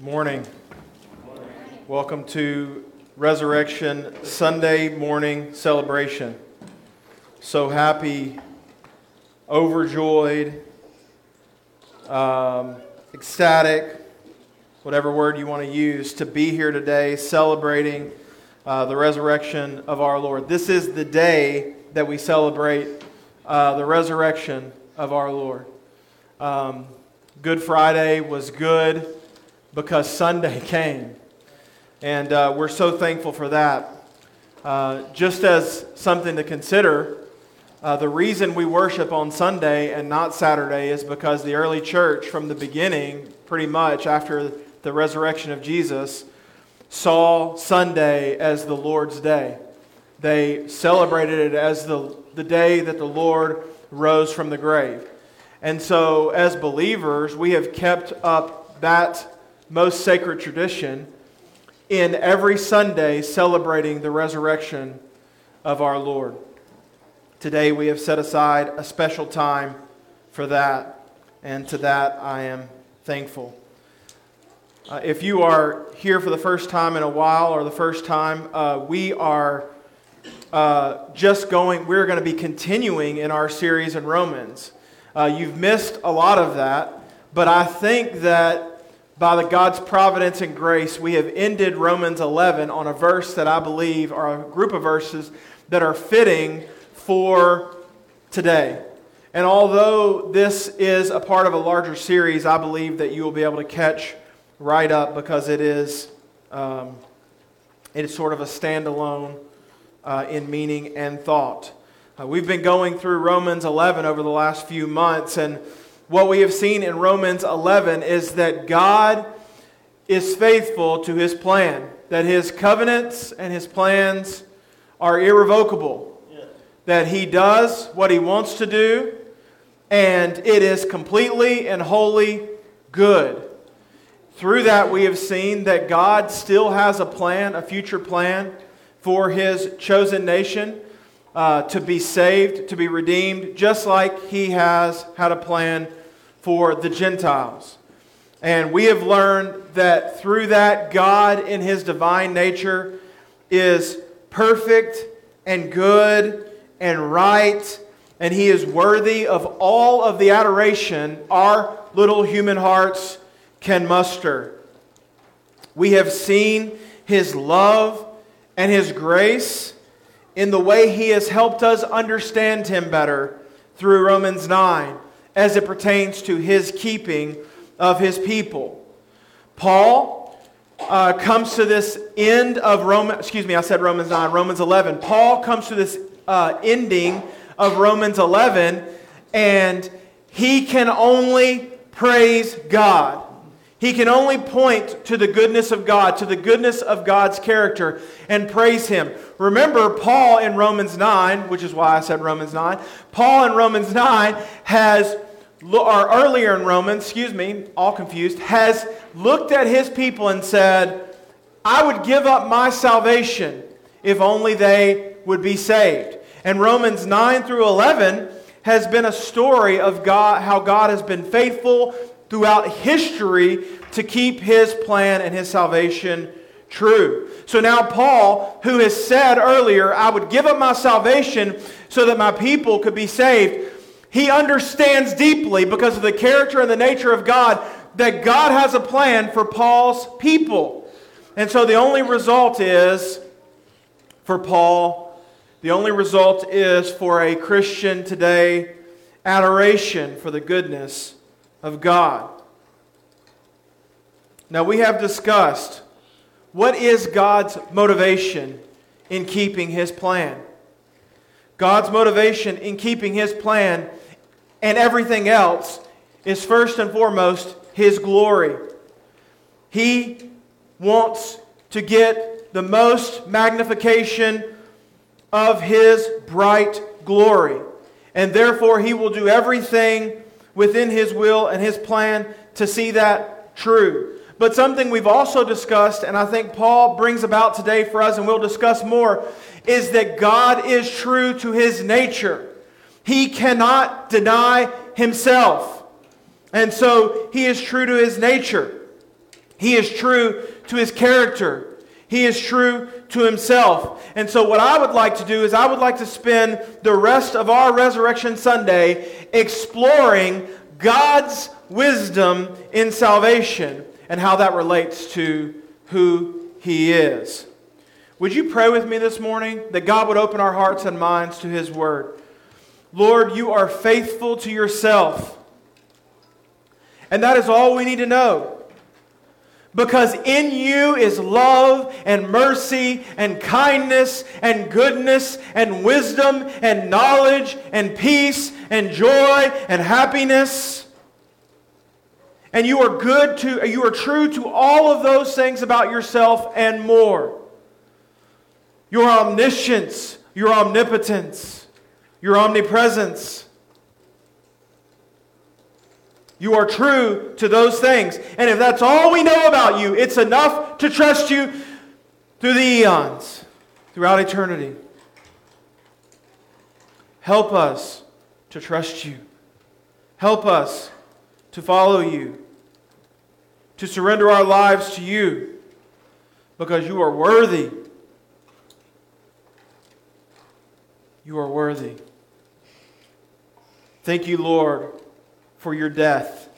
Good morning. Welcome to Resurrection Sunday morning celebration. So happy, overjoyed, um, ecstatic, whatever word you want to use, to be here today celebrating uh, the resurrection of our Lord. This is the day that we celebrate uh, the resurrection of our Lord. Um, good Friday was good because Sunday came. And uh, we're so thankful for that. Uh, just as something to consider, uh, the reason we worship on Sunday and not Saturday is because the early church, from the beginning, pretty much after the resurrection of Jesus, saw Sunday as the Lord's day. They celebrated it as the, the day that the Lord rose from the grave. And so, as believers, we have kept up that most sacred tradition in every Sunday celebrating the resurrection of our Lord. Today we have set aside a special time for that, and to that I am thankful. Uh, if you are here for the first time in a while or the first time, uh, we are uh, just going, we're going to be continuing in our series in Romans. Uh, you've missed a lot of that, but I think that by the God's providence and grace, we have ended Romans 11 on a verse that I believe are a group of verses that are fitting for today. And although this is a part of a larger series, I believe that you will be able to catch right up because it is, um, it is sort of a standalone uh, in meaning and thought. Uh, we've been going through Romans 11 over the last few months, and what we have seen in Romans 11 is that God is faithful to his plan, that his covenants and his plans are irrevocable, that he does what he wants to do, and it is completely and wholly good. Through that, we have seen that God still has a plan, a future plan for his chosen nation uh, to be saved, to be redeemed, just like he has had a plan for the Gentiles. And we have learned that through that, God, in his divine nature, is perfect and good and right, and he is worthy of all of the adoration our little human hearts can muster. We have seen his love and his grace in the way he has helped us understand him better through Romans 9 as it pertains to his keeping of his people. Paul uh, comes to this end of Romans, excuse me, I said Romans 9, Romans 11. Paul comes to this uh, ending of Romans 11, and he can only praise God. He can only point to the goodness of God, to the goodness of God's character, and praise Him. Remember, Paul in Romans 9, which is why I said Romans 9, Paul in Romans 9 has, or earlier in Romans, excuse me, all confused, has looked at his people and said, I would give up my salvation if only they would be saved. And Romans 9 through 11 has been a story of God, how God has been faithful throughout history to keep his plan and his salvation true. So now, Paul, who has said earlier, I would give up my salvation so that my people could be saved, he understands deeply because of the character and the nature of God that God has a plan for Paul's people. And so the only result is for Paul, the only result is for a Christian today adoration for the goodness of God. Now, we have discussed what is God's motivation in keeping his plan. God's motivation in keeping his plan and everything else is first and foremost his glory. He wants to get the most magnification of his bright glory. And therefore, he will do everything within His will and His plan to see that true. But something we've also discussed, and I think Paul brings about today for us, and we'll discuss more, is that God is true to His nature. He cannot deny Himself. And so He is true to His nature. He is true to his character. He is true to himself. And so, what I would like to do is, I would like to spend the rest of our Resurrection Sunday exploring God's wisdom in salvation and how that relates to who he is. Would you pray with me this morning that God would open our hearts and minds to his word? Lord, you are faithful to yourself. And that is all we need to know. Because in you is love and mercy and kindness and goodness and wisdom and knowledge and peace and joy and happiness. And you are good to you are true to all of those things about yourself and more. Your omniscience, your omnipotence, your omnipresence you are true to those things. And if that's all we know about you, it's enough to trust you through the eons, throughout eternity. Help us to trust you. Help us to follow you, to surrender our lives to you, because you are worthy. You are worthy. Thank you, Lord for your death.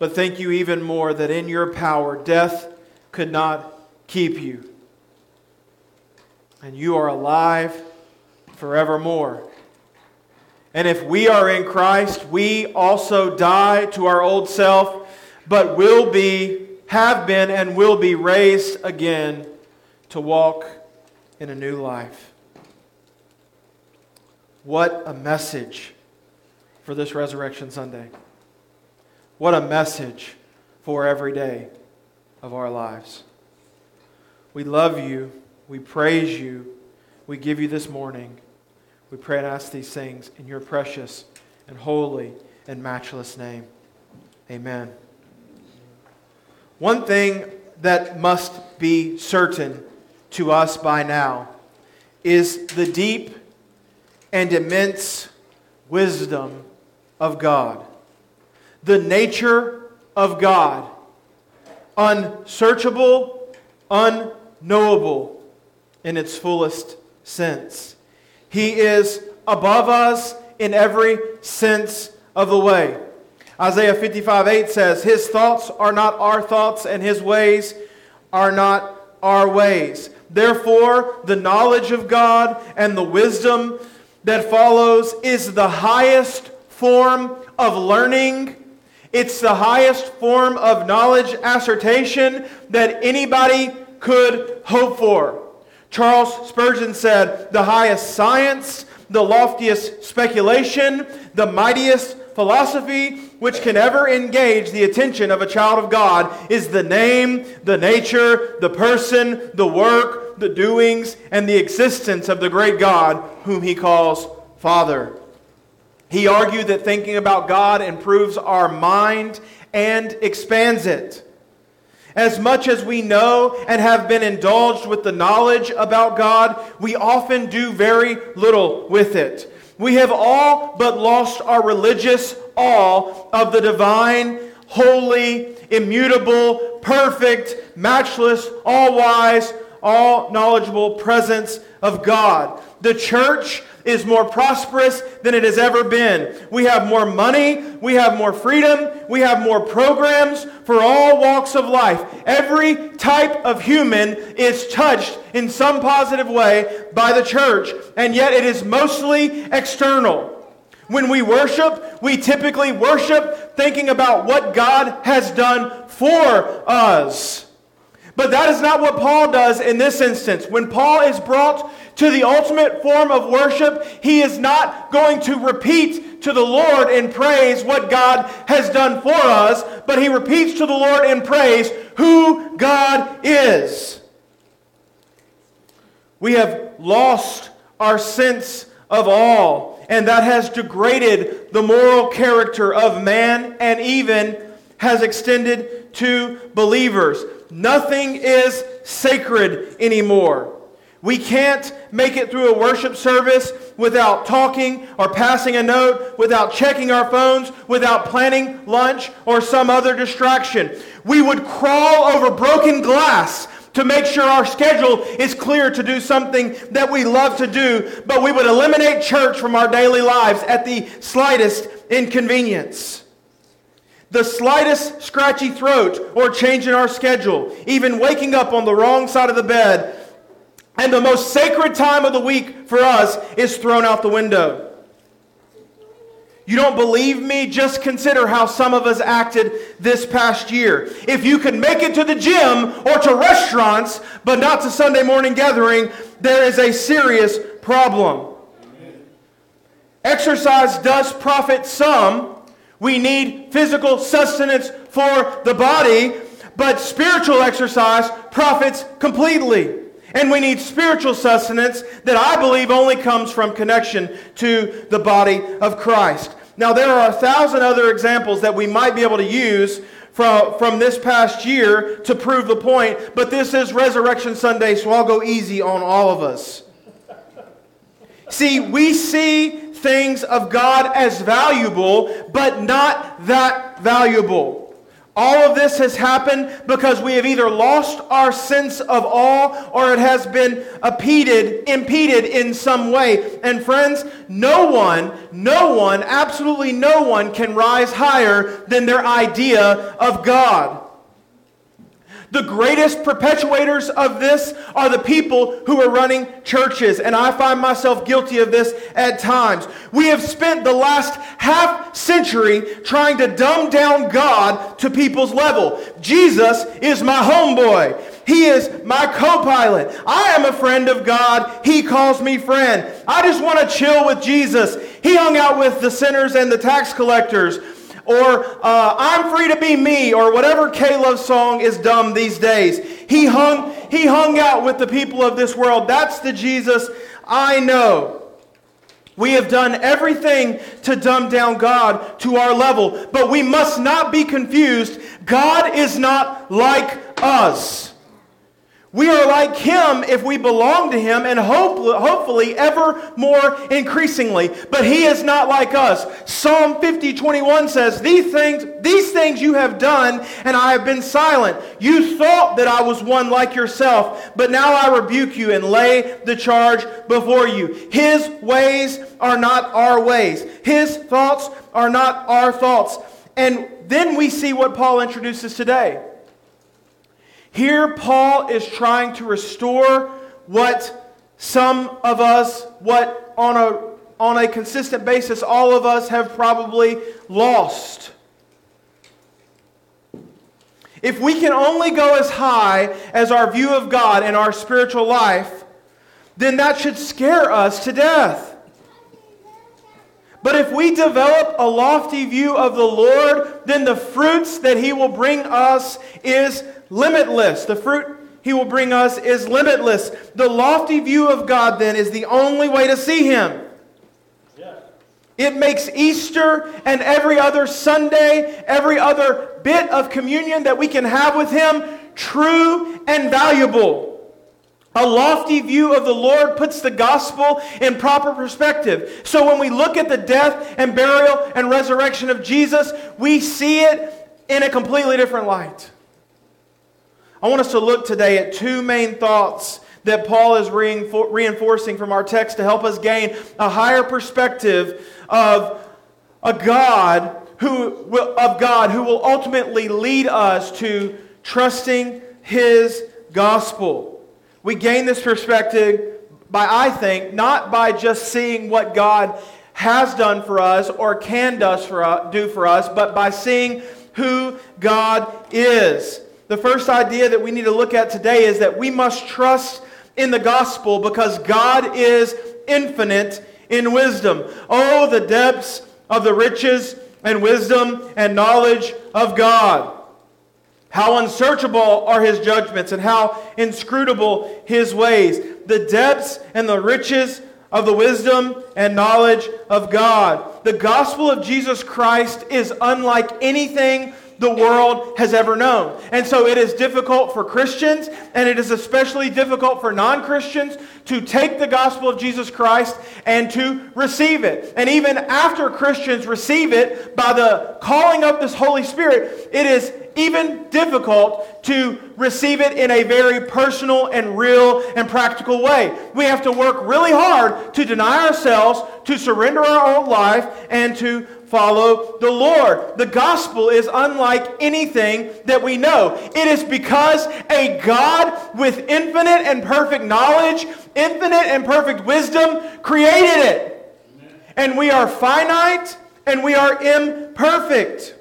But thank you even more that in your power, death could not keep you. And you are alive forevermore. And if we are in Christ, we also die to our old self, but will be, have been, and will be raised again to walk in a new life. What a message for this Resurrection Sunday. What a message for every day of our lives. We love you. We praise you. We give you this morning. We pray and ask these things in your precious and holy and matchless name. Amen. One thing that must be certain to us by now is the deep and immense wisdom of God, the nature of God, unsearchable, unknowable in its fullest sense. He is above us in every sense of the way. Isaiah 55 8 says, His thoughts are not our thoughts, and His ways are not our ways. Therefore, the knowledge of God and the wisdom that follows is the highest form of learning. It's the highest form of knowledge assertion that anybody could hope for. Charles Spurgeon said, The highest science, the loftiest speculation, the mightiest philosophy which can ever engage the attention of a child of God is the name, the nature, the person, the work, the doings, and the existence of the great God whom he calls Father. He argued that thinking about God improves our mind and expands it. As much as we know and have been indulged with the knowledge about God, we often do very little with it. We have all but lost our religious awe of the divine, holy, immutable, perfect, matchless, all wise, all knowledgeable presence of God. The church is more prosperous than it has ever been. We have more money, we have more freedom, we have more programs for all walks of life. Every type of human is touched in some positive way by the church, and yet it is mostly external. When we worship, we typically worship thinking about what God has done for us. But that is not what Paul does in this instance. When Paul is brought to the ultimate form of worship, he is not going to repeat to the Lord in praise what God has done for us, but he repeats to the Lord in praise who God is. We have lost our sense of awe, and that has degraded the moral character of man and even has extended to believers. Nothing is sacred anymore. We can't make it through a worship service without talking or passing a note, without checking our phones, without planning lunch or some other distraction. We would crawl over broken glass to make sure our schedule is clear to do something that we love to do, but we would eliminate church from our daily lives at the slightest inconvenience. The slightest scratchy throat or change in our schedule, even waking up on the wrong side of the bed, and the most sacred time of the week for us is thrown out the window. You don't believe me? Just consider how some of us acted this past year. If you can make it to the gym or to restaurants, but not to Sunday morning gathering, there is a serious problem. Exercise does profit some. We need physical sustenance for the body, but spiritual exercise profits completely. And we need spiritual sustenance that I believe only comes from connection to the body of Christ. Now, there are a thousand other examples that we might be able to use from, from this past year to prove the point, but this is Resurrection Sunday, so I'll go easy on all of us. See, we see things of God as valuable, but not that valuable. All of this has happened because we have either lost our sense of awe or it has been impeded, impeded in some way. And friends, no one, no one, absolutely no one can rise higher than their idea of God. The greatest perpetuators of this are the people who are running churches, and I find myself guilty of this at times. We have spent the last half century trying to dumb down God to people's level. Jesus is my homeboy. He is my co pilot. I am a friend of God. He calls me friend. I just want to chill with Jesus. He hung out with the sinners and the tax collectors or uh, I'm free to be me, or whatever K-Love song is dumb these days. He hung, he hung out with the people of this world. That's the Jesus I know. We have done everything to dumb down God to our level, but we must not be confused. God is not like us. We are like him if we belong to him and hope, hopefully ever more increasingly. But he is not like us. Psalm 50, 21 says, these things, these things you have done and I have been silent. You thought that I was one like yourself, but now I rebuke you and lay the charge before you. His ways are not our ways. His thoughts are not our thoughts. And then we see what Paul introduces today. Here, Paul is trying to restore what some of us, what on a, on a consistent basis, all of us have probably lost. If we can only go as high as our view of God and our spiritual life, then that should scare us to death. But if we develop a lofty view of the Lord, then the fruits that He will bring us is limitless. The fruit he will bring us is limitless. The lofty view of God, then, is the only way to see him. It makes Easter and every other Sunday, every other bit of communion that we can have with Him true and valuable. A lofty view of the Lord puts the gospel in proper perspective. So when we look at the death and burial and resurrection of Jesus, we see it in a completely different light. I want us to look today at two main thoughts that Paul is reinforcing from our text to help us gain a higher perspective of a God who will, of God who will ultimately lead us to trusting his gospel. We gain this perspective by I think not by just seeing what God has done for us or can do for us, but by seeing who God is. The first idea that we need to look at today is that we must trust in the gospel because God is infinite in wisdom. Oh, the depths of the riches and wisdom and knowledge of God. How unsearchable are his judgments and how inscrutable his ways. The depths and the riches of the wisdom and knowledge of God. The gospel of Jesus Christ is unlike anything the world has ever known. And so it is difficult for Christians, and it is especially difficult for non Christians to take the gospel of Jesus Christ and to receive it. And even after Christians receive it by the calling of this Holy Spirit, it is even difficult to receive it in a very personal and real and practical way. We have to work really hard to deny ourselves, to surrender our own life, and to follow the Lord. The gospel is unlike anything that we know. It is because a God with infinite and perfect knowledge, infinite and perfect wisdom created it. And we are finite and we are imperfect.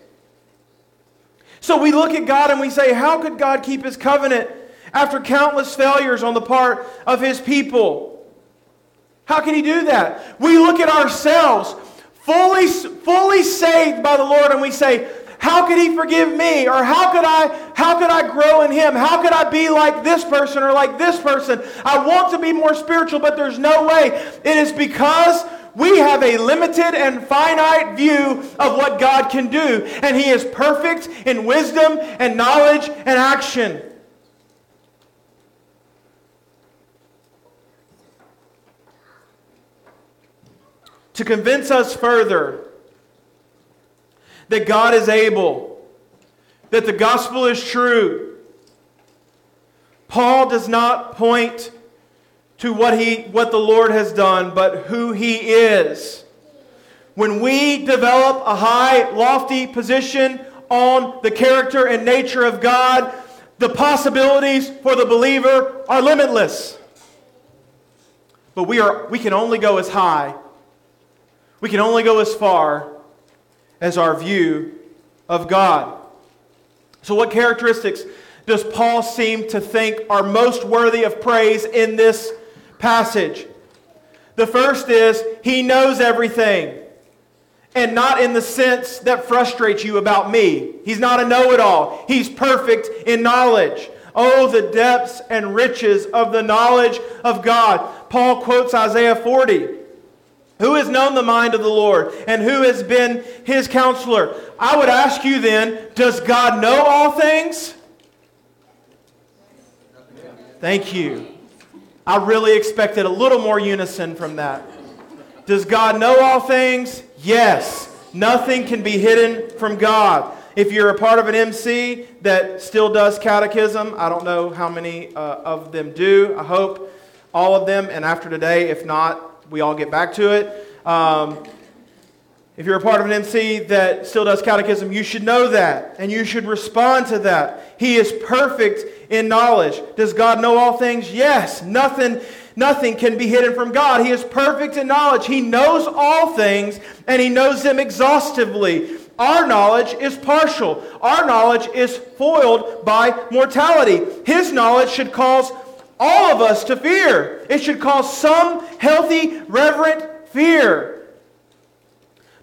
So we look at God and we say, How could God keep his covenant after countless failures on the part of his people? How can he do that? We look at ourselves, fully, fully saved by the Lord, and we say, how could he forgive me or how could i how could i grow in him how could i be like this person or like this person i want to be more spiritual but there's no way it is because we have a limited and finite view of what God can do, and He is perfect in wisdom and knowledge and action. To convince us further that God is able, that the gospel is true, Paul does not point to what, he, what the Lord has done, but who He is. When we develop a high, lofty position on the character and nature of God, the possibilities for the believer are limitless. But we, are, we can only go as high, we can only go as far as our view of God. So, what characteristics does Paul seem to think are most worthy of praise in this passage. The first is, He knows everything. And not in the sense that frustrates you about me. He's not a know it all, He's perfect in knowledge. Oh, the depths and riches of the knowledge of God. Paul quotes Isaiah 40. Who has known the mind of the Lord and who has been his counselor? I would ask you then, does God know all things? Thank you. I really expected a little more unison from that. Does God know all things? Yes. Nothing can be hidden from God. If you're a part of an MC that still does catechism, I don't know how many uh, of them do. I hope all of them. And after today, if not, we all get back to it. Um, if you're a part of an MC that still does catechism, you should know that and you should respond to that. He is perfect in knowledge. Does God know all things? Yes. Nothing, nothing can be hidden from God. He is perfect in knowledge. He knows all things and he knows them exhaustively. Our knowledge is partial. Our knowledge is foiled by mortality. His knowledge should cause all of us to fear. It should cause some healthy, reverent fear.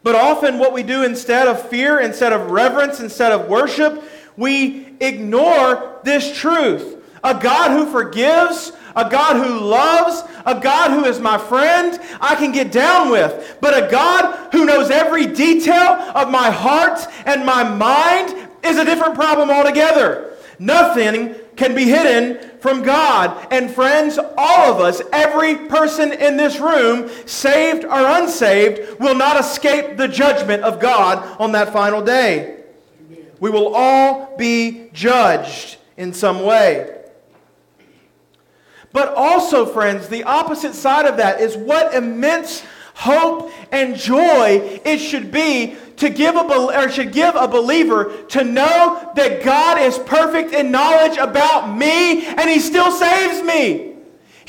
But often, what we do instead of fear, instead of reverence, instead of worship, we ignore this truth. A God who forgives, a God who loves, a God who is my friend, I can get down with. But a God who knows every detail of my heart and my mind is a different problem altogether. Nothing can be hidden from God. And friends, all of us, every person in this room, saved or unsaved, will not escape the judgment of God on that final day. We will all be judged in some way. But also, friends, the opposite side of that is what immense hope and joy it should be to give a or should give a believer to know that God is perfect in knowledge about me and he still saves me.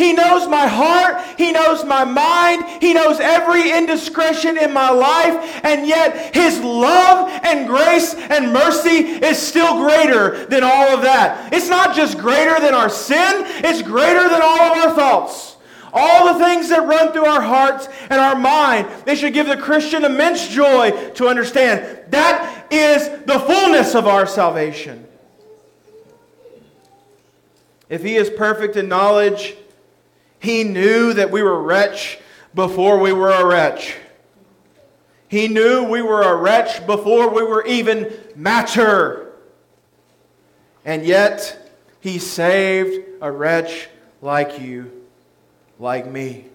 He knows my heart. He knows my mind. He knows every indiscretion in my life. And yet, His love and grace and mercy is still greater than all of that. It's not just greater than our sin, it's greater than all of our thoughts. All the things that run through our hearts and our mind, they should give the Christian immense joy to understand. That is the fullness of our salvation. If he is perfect in knowledge, he knew that we were wretch before we were a wretch. He knew we were a wretch before we were even matter. And yet, he saved a wretch like you, like me.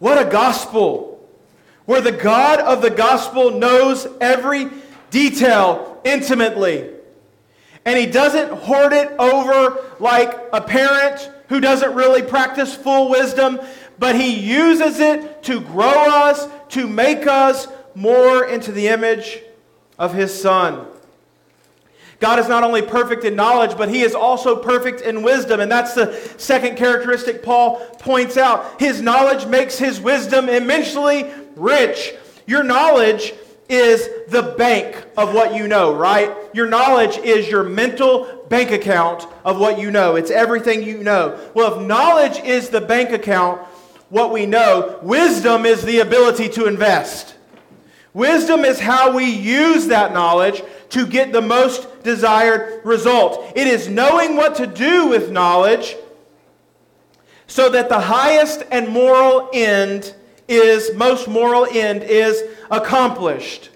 What a gospel! Where the God of the gospel knows every detail intimately. And he doesn't hoard it over like a parent who doesn't really practice full wisdom, but he uses it to grow us, to make us more into the image of his son. God is not only perfect in knowledge, but he is also perfect in wisdom. And that's the second characteristic Paul points out. His knowledge makes his wisdom immensely rich. Your knowledge is the bank of what you know, right? Your knowledge is your mental bank account of what you know. It's everything you know. Well, if knowledge is the bank account, what we know, wisdom is the ability to invest. Wisdom is how we use that knowledge to get the most desired result. It is knowing what to do with knowledge so that the highest and moral end is, most moral end is accomplished.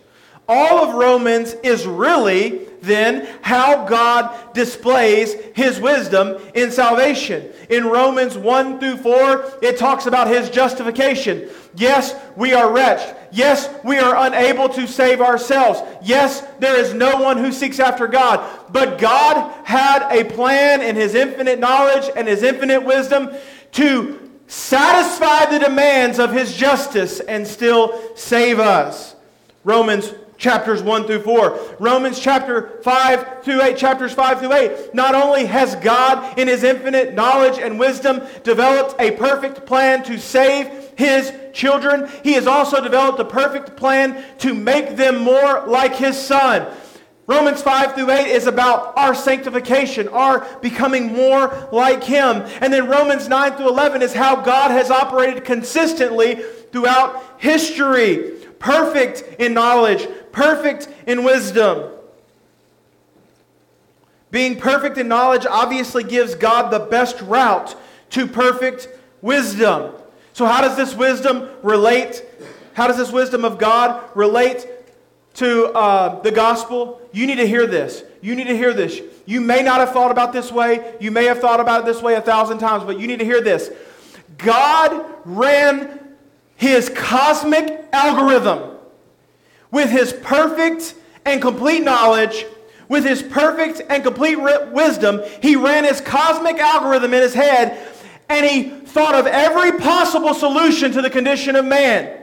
All of Romans is really then how God displays his wisdom in salvation. In Romans 1 through 4, it talks about his justification. Yes, we are wretched. Yes, we are unable to save ourselves. Yes, there is no one who seeks after God. But God had a plan in his infinite knowledge and his infinite wisdom to satisfy the demands of his justice and still save us. Romans chapters 1 through 4. Romans chapter 5 through 8, chapters 5 through 8. Not only has God, in his infinite knowledge and wisdom, developed a perfect plan to save his children, he has also developed a perfect plan to make them more like his son. Romans 5 through 8 is about our sanctification, our becoming more like Him. And then Romans 9 through 11 is how God has operated consistently throughout history. Perfect in knowledge, perfect in wisdom. Being perfect in knowledge obviously gives God the best route to perfect wisdom. So, how does this wisdom relate? How does this wisdom of God relate to uh, the gospel? You need to hear this. You need to hear this. You may not have thought about this way. You may have thought about it this way a thousand times, but you need to hear this. God ran his cosmic algorithm with his perfect and complete knowledge, with his perfect and complete wisdom, he ran his cosmic algorithm in his head and he thought of every possible solution to the condition of man.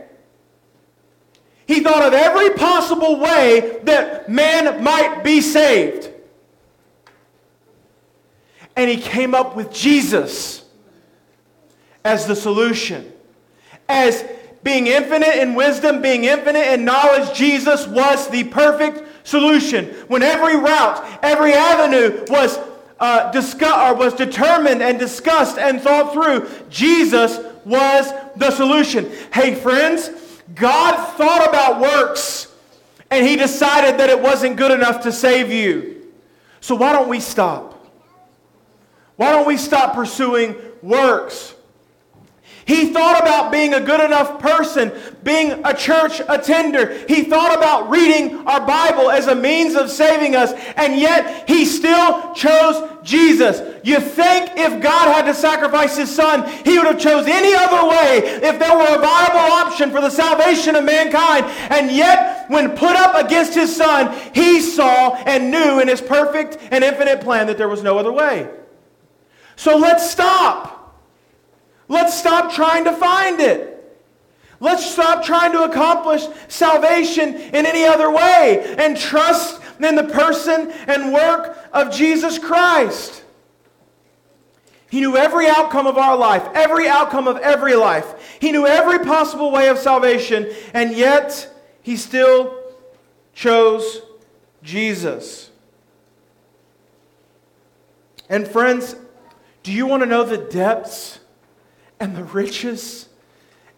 He thought of every possible way that man might be saved. And he came up with Jesus as the solution. As being infinite in wisdom, being infinite in knowledge, Jesus was the perfect solution. When every route, every avenue was uh, discuss, was determined and discussed and thought through, Jesus was the solution. Hey, friends, God thought about works and he decided that it wasn't good enough to save you. So why don't we stop? Why don't we stop pursuing works? He thought about being a good enough person, being a church attender. He thought about reading our Bible as a means of saving us, and yet he still chose Jesus. You think if God had to sacrifice his son, he would have chose any other way if there were a viable option for the salvation of mankind. And yet, when put up against his son, he saw and knew in his perfect and infinite plan that there was no other way. So let's stop. Let's stop trying to find it. Let's stop trying to accomplish salvation in any other way and trust in the person and work of Jesus Christ. He knew every outcome of our life, every outcome of every life. He knew every possible way of salvation, and yet he still chose Jesus. And friends, do you want to know the depths and the riches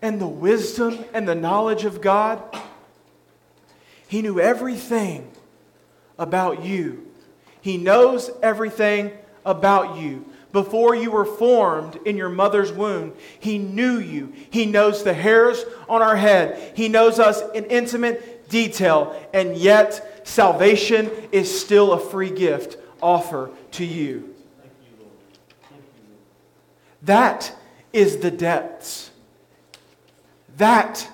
and the wisdom and the knowledge of God. He knew everything about you. He knows everything about you. Before you were formed in your mother's womb, He knew you. He knows the hairs on our head. He knows us in intimate detail. And yet, salvation is still a free gift offer to you. That is the depths. That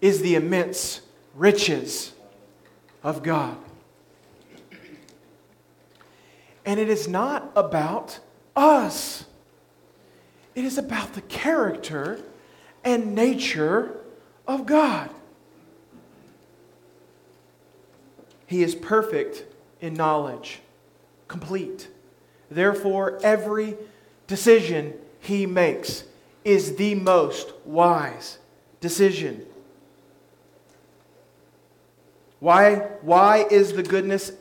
is the immense riches of God. And it is not about us, it is about the character and nature of God. He is perfect in knowledge, complete. Therefore, every decision he makes is the most wise decision. Why, why is the goodness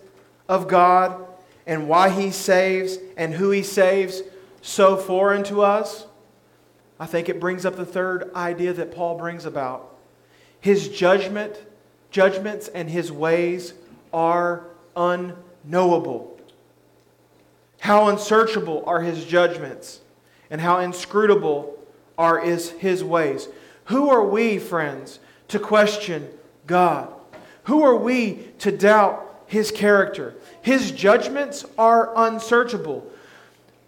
of God and why he saves and who he saves so foreign to us? I think it brings up the third idea that Paul brings about. His judgment, judgments and his ways are unknowable. How unsearchable are his judgments, and how inscrutable are is his ways. Who are we, friends, to question God? Who are we to doubt his character? His judgments are unsearchable.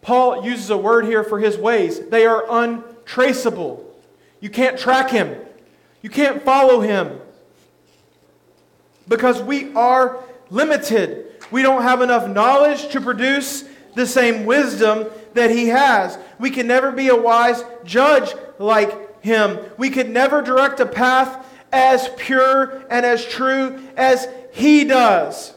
Paul uses a word here for his ways. They are untraceable. You can't track him. You can't follow him. Because we are limited. We don't have enough knowledge to produce the same wisdom that he has. We can never be a wise judge like him. We could never direct a path as pure and as true as he does.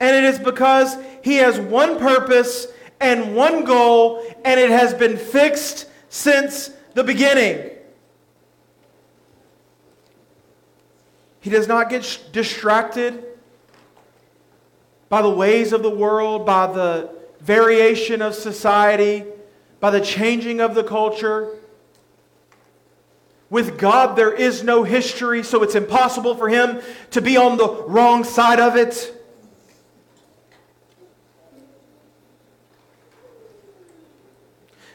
And it is because he has one purpose and one goal, and it has been fixed since the beginning. He does not get distracted by the ways of the world, by the variation of society, by the changing of the culture. With God, there is no history, so it's impossible for him to be on the wrong side of it.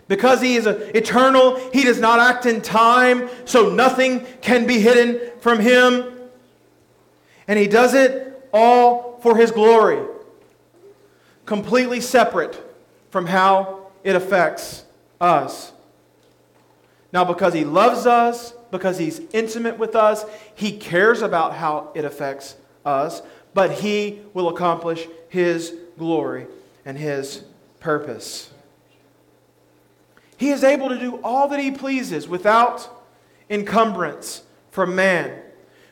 Because he is eternal, he does not act in time, so nothing can be hidden from him. And he does it all for his glory, completely separate from how it affects us. Now, because he loves us, because he's intimate with us, he cares about how it affects us, but he will accomplish his glory and his purpose. He is able to do all that he pleases without encumbrance from man.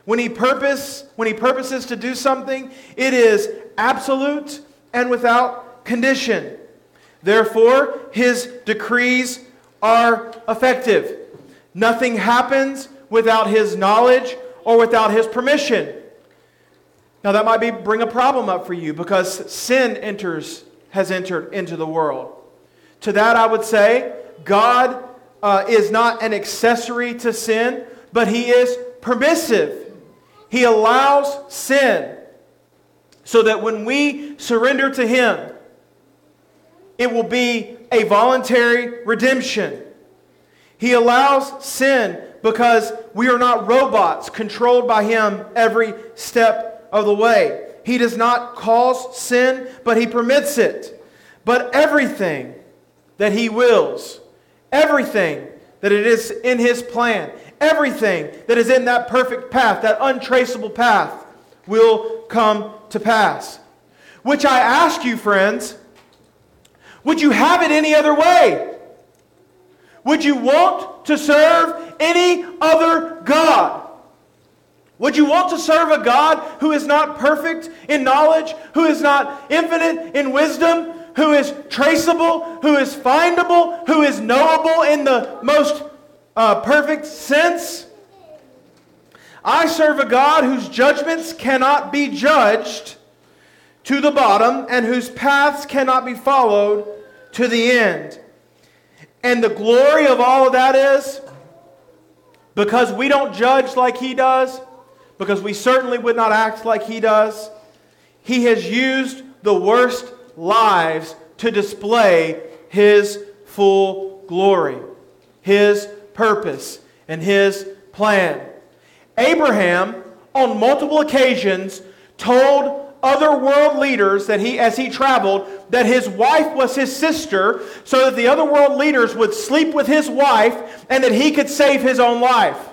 When he purpose, when he purposes to do something, it is absolute and without condition. Therefore, his decrees are effective. Nothing happens without his knowledge or without his permission. Now that might be bring a problem up for you because sin enters has entered into the world. To that I would say God uh, is not an accessory to sin, but he is permissive. He allows sin so that when we surrender to him, it will be a voluntary redemption. He allows sin because we are not robots controlled by Him every step of the way. He does not cause sin, but He permits it. But everything that He wills, everything that it is in His plan, everything that is in that perfect path, that untraceable path, will come to pass. Which I ask you, friends, would you have it any other way? Would you want to serve any other God? Would you want to serve a God who is not perfect in knowledge, who is not infinite in wisdom, who is traceable, who is findable, who is knowable in the most uh, perfect sense? I serve a God whose judgments cannot be judged to the bottom and whose paths cannot be followed to the end. And the glory of all of that is because we don't judge like he does, because we certainly would not act like he does, he has used the worst lives to display his full glory, his purpose, and his plan. Abraham, on multiple occasions, told other world leaders that he as he traveled that his wife was his sister so that the other world leaders would sleep with his wife and that he could save his own life.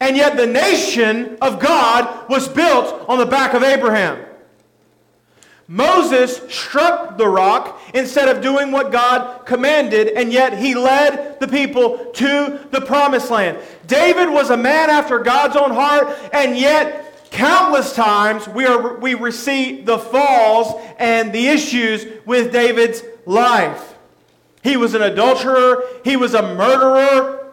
And yet the nation of God was built on the back of Abraham. Moses struck the rock instead of doing what God commanded, and yet he led the people to the promised land. David was a man after God's own heart, and yet countless times we, are, we see the falls and the issues with David's life. He was an adulterer, he was a murderer,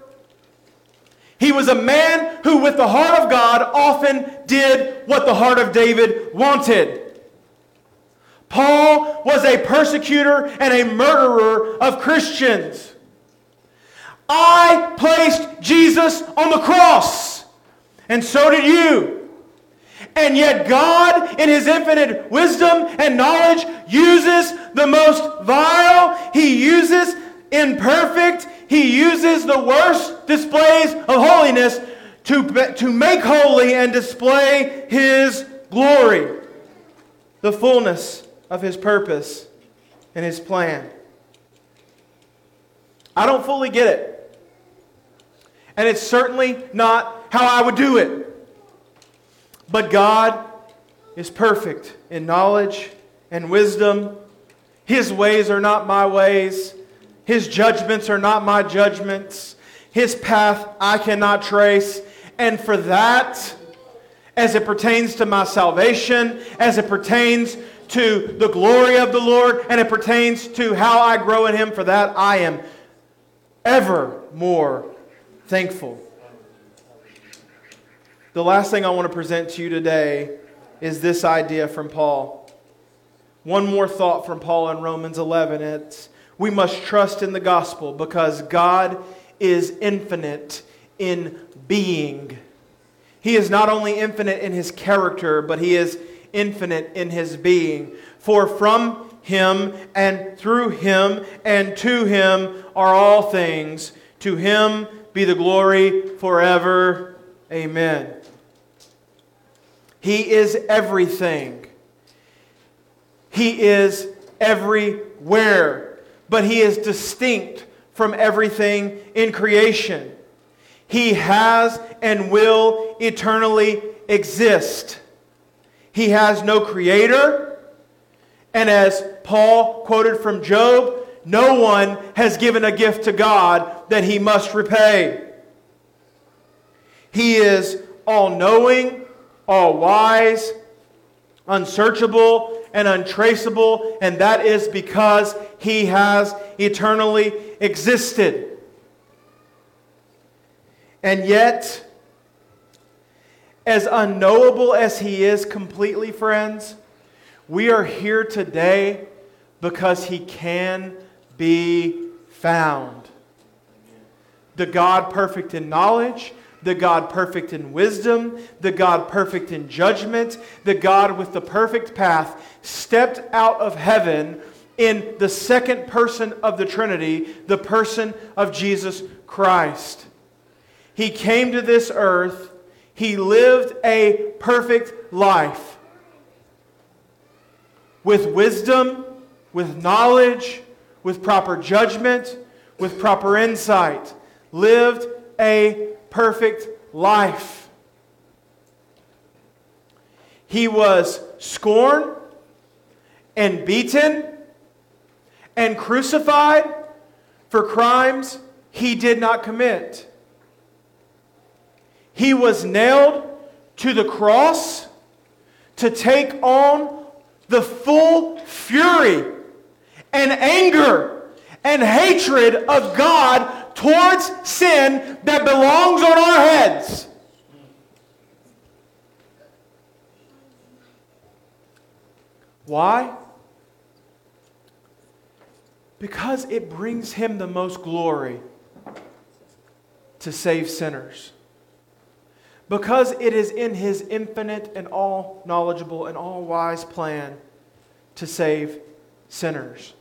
he was a man who, with the heart of God, often did what the heart of David wanted. Paul was a persecutor and a murderer of Christians. I placed Jesus on the cross, and so did you. And yet, God, in His infinite wisdom and knowledge, uses the most vile, He uses imperfect, he uses the worst displays of holiness to, to make holy and display his glory, the fullness of his purpose and his plan. I don't fully get it. And it's certainly not how I would do it. But God is perfect in knowledge and wisdom. His ways are not my ways. His judgments are not my judgments. His path I cannot trace. And for that, as it pertains to my salvation, as it pertains to the glory of the Lord, and it pertains to how I grow in Him, for that I am ever more thankful. The last thing I want to present to you today is this idea from Paul. One more thought from Paul in Romans 11. It's we must trust in the gospel because God is infinite in being. He is not only infinite in his character, but he is infinite in his being. For from him and through him and to him are all things. To him be the glory forever. Amen. He is everything. He is everywhere but he is distinct from everything in creation. He has and will eternally exist. He has no creator. And as Paul quoted from Job, no one has given a gift to God that he must repay. He is all knowing, all wise, unsearchable, and untraceable, and that is because he has eternally existed. And yet, as unknowable as he is completely, friends, we are here today because he can be found. The God perfect in knowledge, the God perfect in wisdom, the God perfect in judgment, the God with the perfect path, stepped out of heaven in the second person of the Trinity, the person of Jesus Christ. He came to this earth, he lived a perfect life with wisdom, with knowledge, with proper judgment, with proper insight. Lived a perfect life. He was scorned and beaten and crucified for crimes he did not commit. He was nailed to the cross to take on the full fury and anger and hatred of God towards sin that belongs on our heads. Why? Because it brings him the most glory to save sinners. Because it is in his infinite and all knowledgeable and all wise plan to save sinners.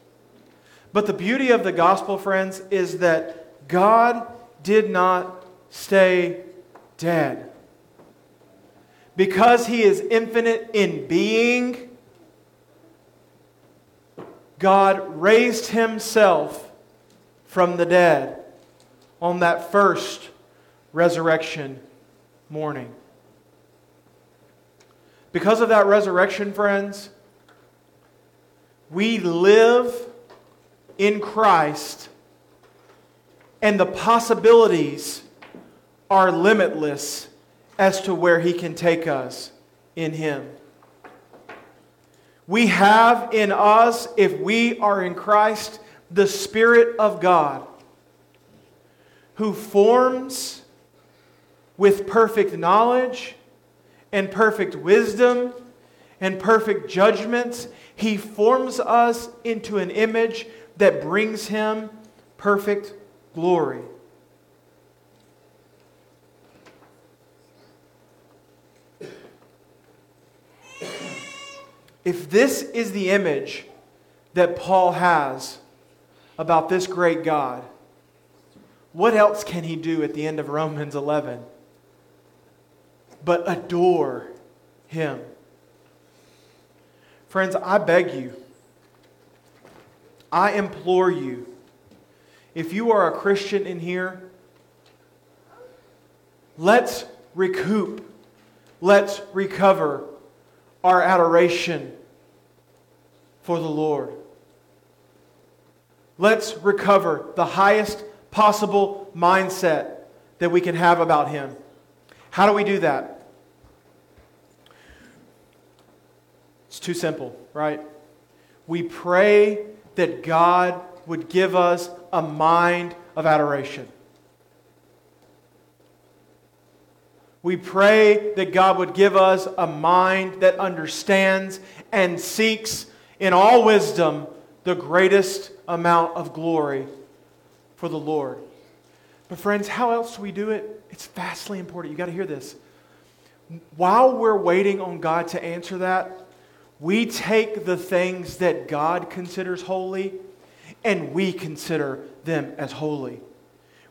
But the beauty of the gospel, friends, is that God did not stay dead. because he is infinite in being, God raised himself from the dead on that first resurrection morning. Because of that resurrection, friends, we live in Christ, and the possibilities are limitless as to where He can take us in Him. We have in us, if we are in Christ, the Spirit of God who forms with perfect knowledge and perfect wisdom and perfect judgments. He forms us into an image that brings Him perfect glory. If this is the image that Paul has about this great God, what else can he do at the end of Romans 11 but adore him? Friends, I beg you, I implore you, if you are a Christian in here, let's recoup, let's recover our adoration for the Lord. Let's recover the highest possible mindset that we can have about Him. How do we do that? It's too simple, right? We pray that God would give us a mind of adoration. We pray that God would give us a mind that understands and seeks in all wisdom the greatest amount of glory for the Lord. But, friends, how else do we do it? It's vastly important. You got to hear this. While we're waiting on God to answer that, we take the things that God considers holy and we consider them as holy.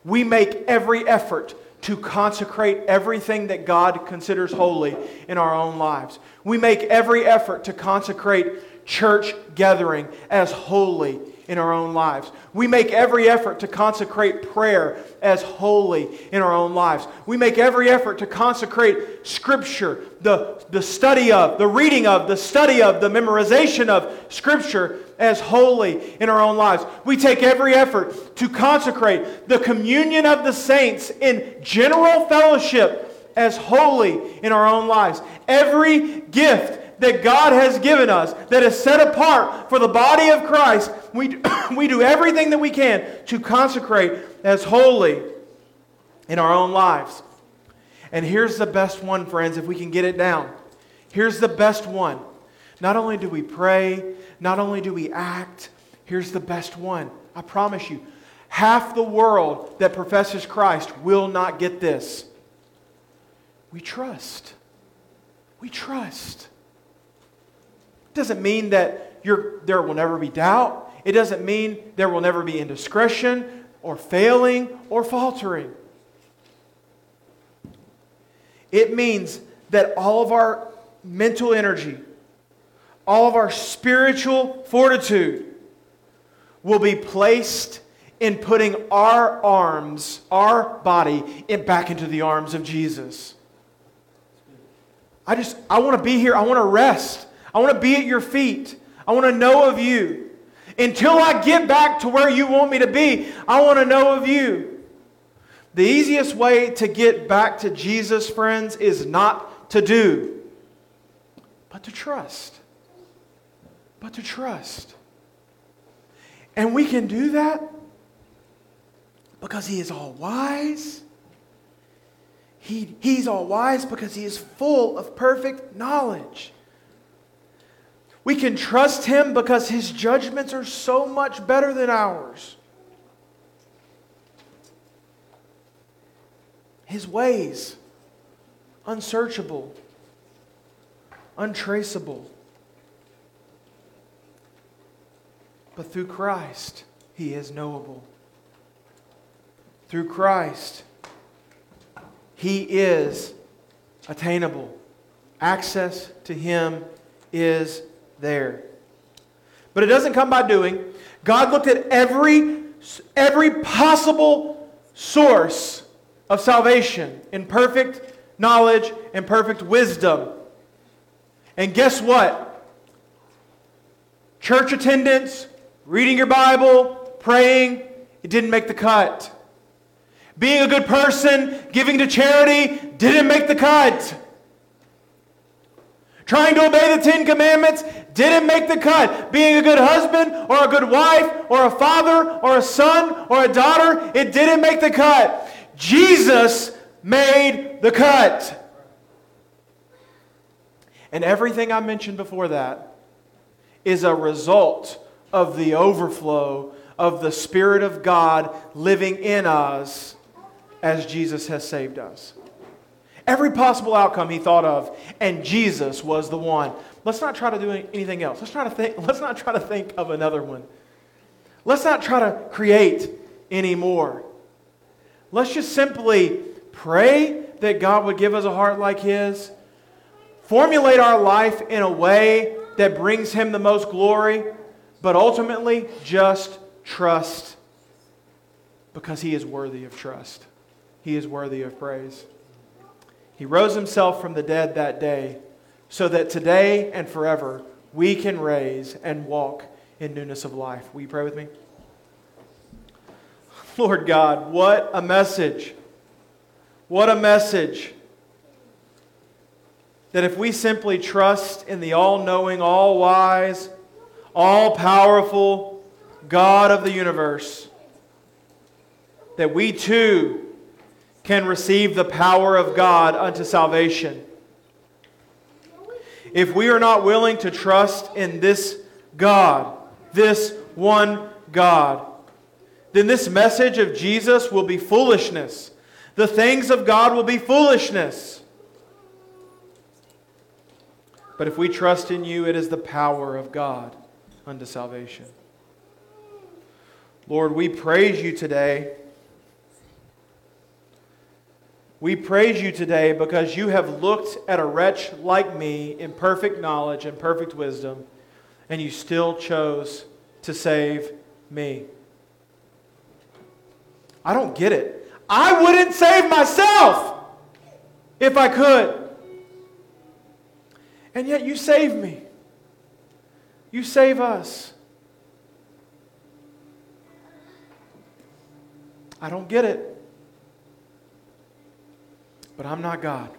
We make every effort to consecrate everything that God considers holy in our own lives. We make every effort to consecrate church gathering as holy in our own lives. We make every effort to consecrate prayer as holy in our own lives. We make every effort to consecrate Scripture, the, the study of, the reading of, the study of, the memorization of Scripture as holy in our own lives. We take every effort to consecrate the communion of the saints in general fellowship as holy in our own lives. Every gift that God has given us that is set apart for the body of Christ, we, do, we do everything that we can to consecrate as holy in our own lives. And here's the best one, friends, if we can get it down. Here's the best one. Not only do we pray, not only do we act, here's the best one. I promise you, half the world that professes Christ will not get this. We trust. We trust. It doesn't mean that there will never be doubt. It doesn't mean there will never be indiscretion or failing or faltering. It means that all of our mental energy, all of our spiritual fortitude will be placed in putting our arms, our body, in, back into the arms of Jesus. I just, I want to be here. I want to rest. I want to be at your feet. I want to know of you. Until I get back to where you want me to be, I want to know of you. The easiest way to get back to Jesus, friends, is not to do, but to trust. But to trust. And we can do that because He is all wise. He, he's all wise because He is full of perfect knowledge. We can trust Him because His judgments are so much better than ours. His ways, unsearchable, untraceable. But through Christ, He is knowable. Through Christ, He is attainable. Access to Him is there. But it doesn't come by doing. God looked at every, every possible source of salvation in perfect knowledge and perfect wisdom. And guess what? Church attendance, reading your Bible, praying, it didn't make the cut. Being a good person, giving to charity, didn't make the cut. Trying to obey the Ten Commandments didn't make the cut. Being a good husband or a good wife or a father or a son or a daughter, it didn't make the cut. Jesus made the cut. And everything I mentioned before that is a result of the overflow of the Spirit of God living in us as Jesus has saved us. Every possible outcome he thought of, and Jesus was the one. Let's not try to do anything else. Let's, try to think, let's not try to think of another one. Let's not try to create anymore. Let's just simply pray that God would give us a heart like his, formulate our life in a way that brings him the most glory, but ultimately just trust because he is worthy of trust. He is worthy of praise. He rose himself from the dead that day so that today and forever we can raise and walk in newness of life. Will you pray with me? Lord God, what a message. What a message. That if we simply trust in the all knowing, all wise, all powerful, God of the universe, that we too can receive the power of God unto salvation. If we are not willing to trust in this God, this one God, then this message of Jesus will be foolishness. The things of God will be foolishness. But if we trust in you, it is the power of God unto salvation. Lord, we praise you today. We praise you today because you have looked at a wretch like me in perfect knowledge and perfect wisdom, and you still chose to save me. I don't get it. I wouldn't save myself if I could. And yet you save me. You save us. I don't get it. But I'm not God.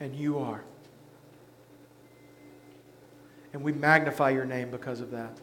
And you are. And we magnify your name because of that.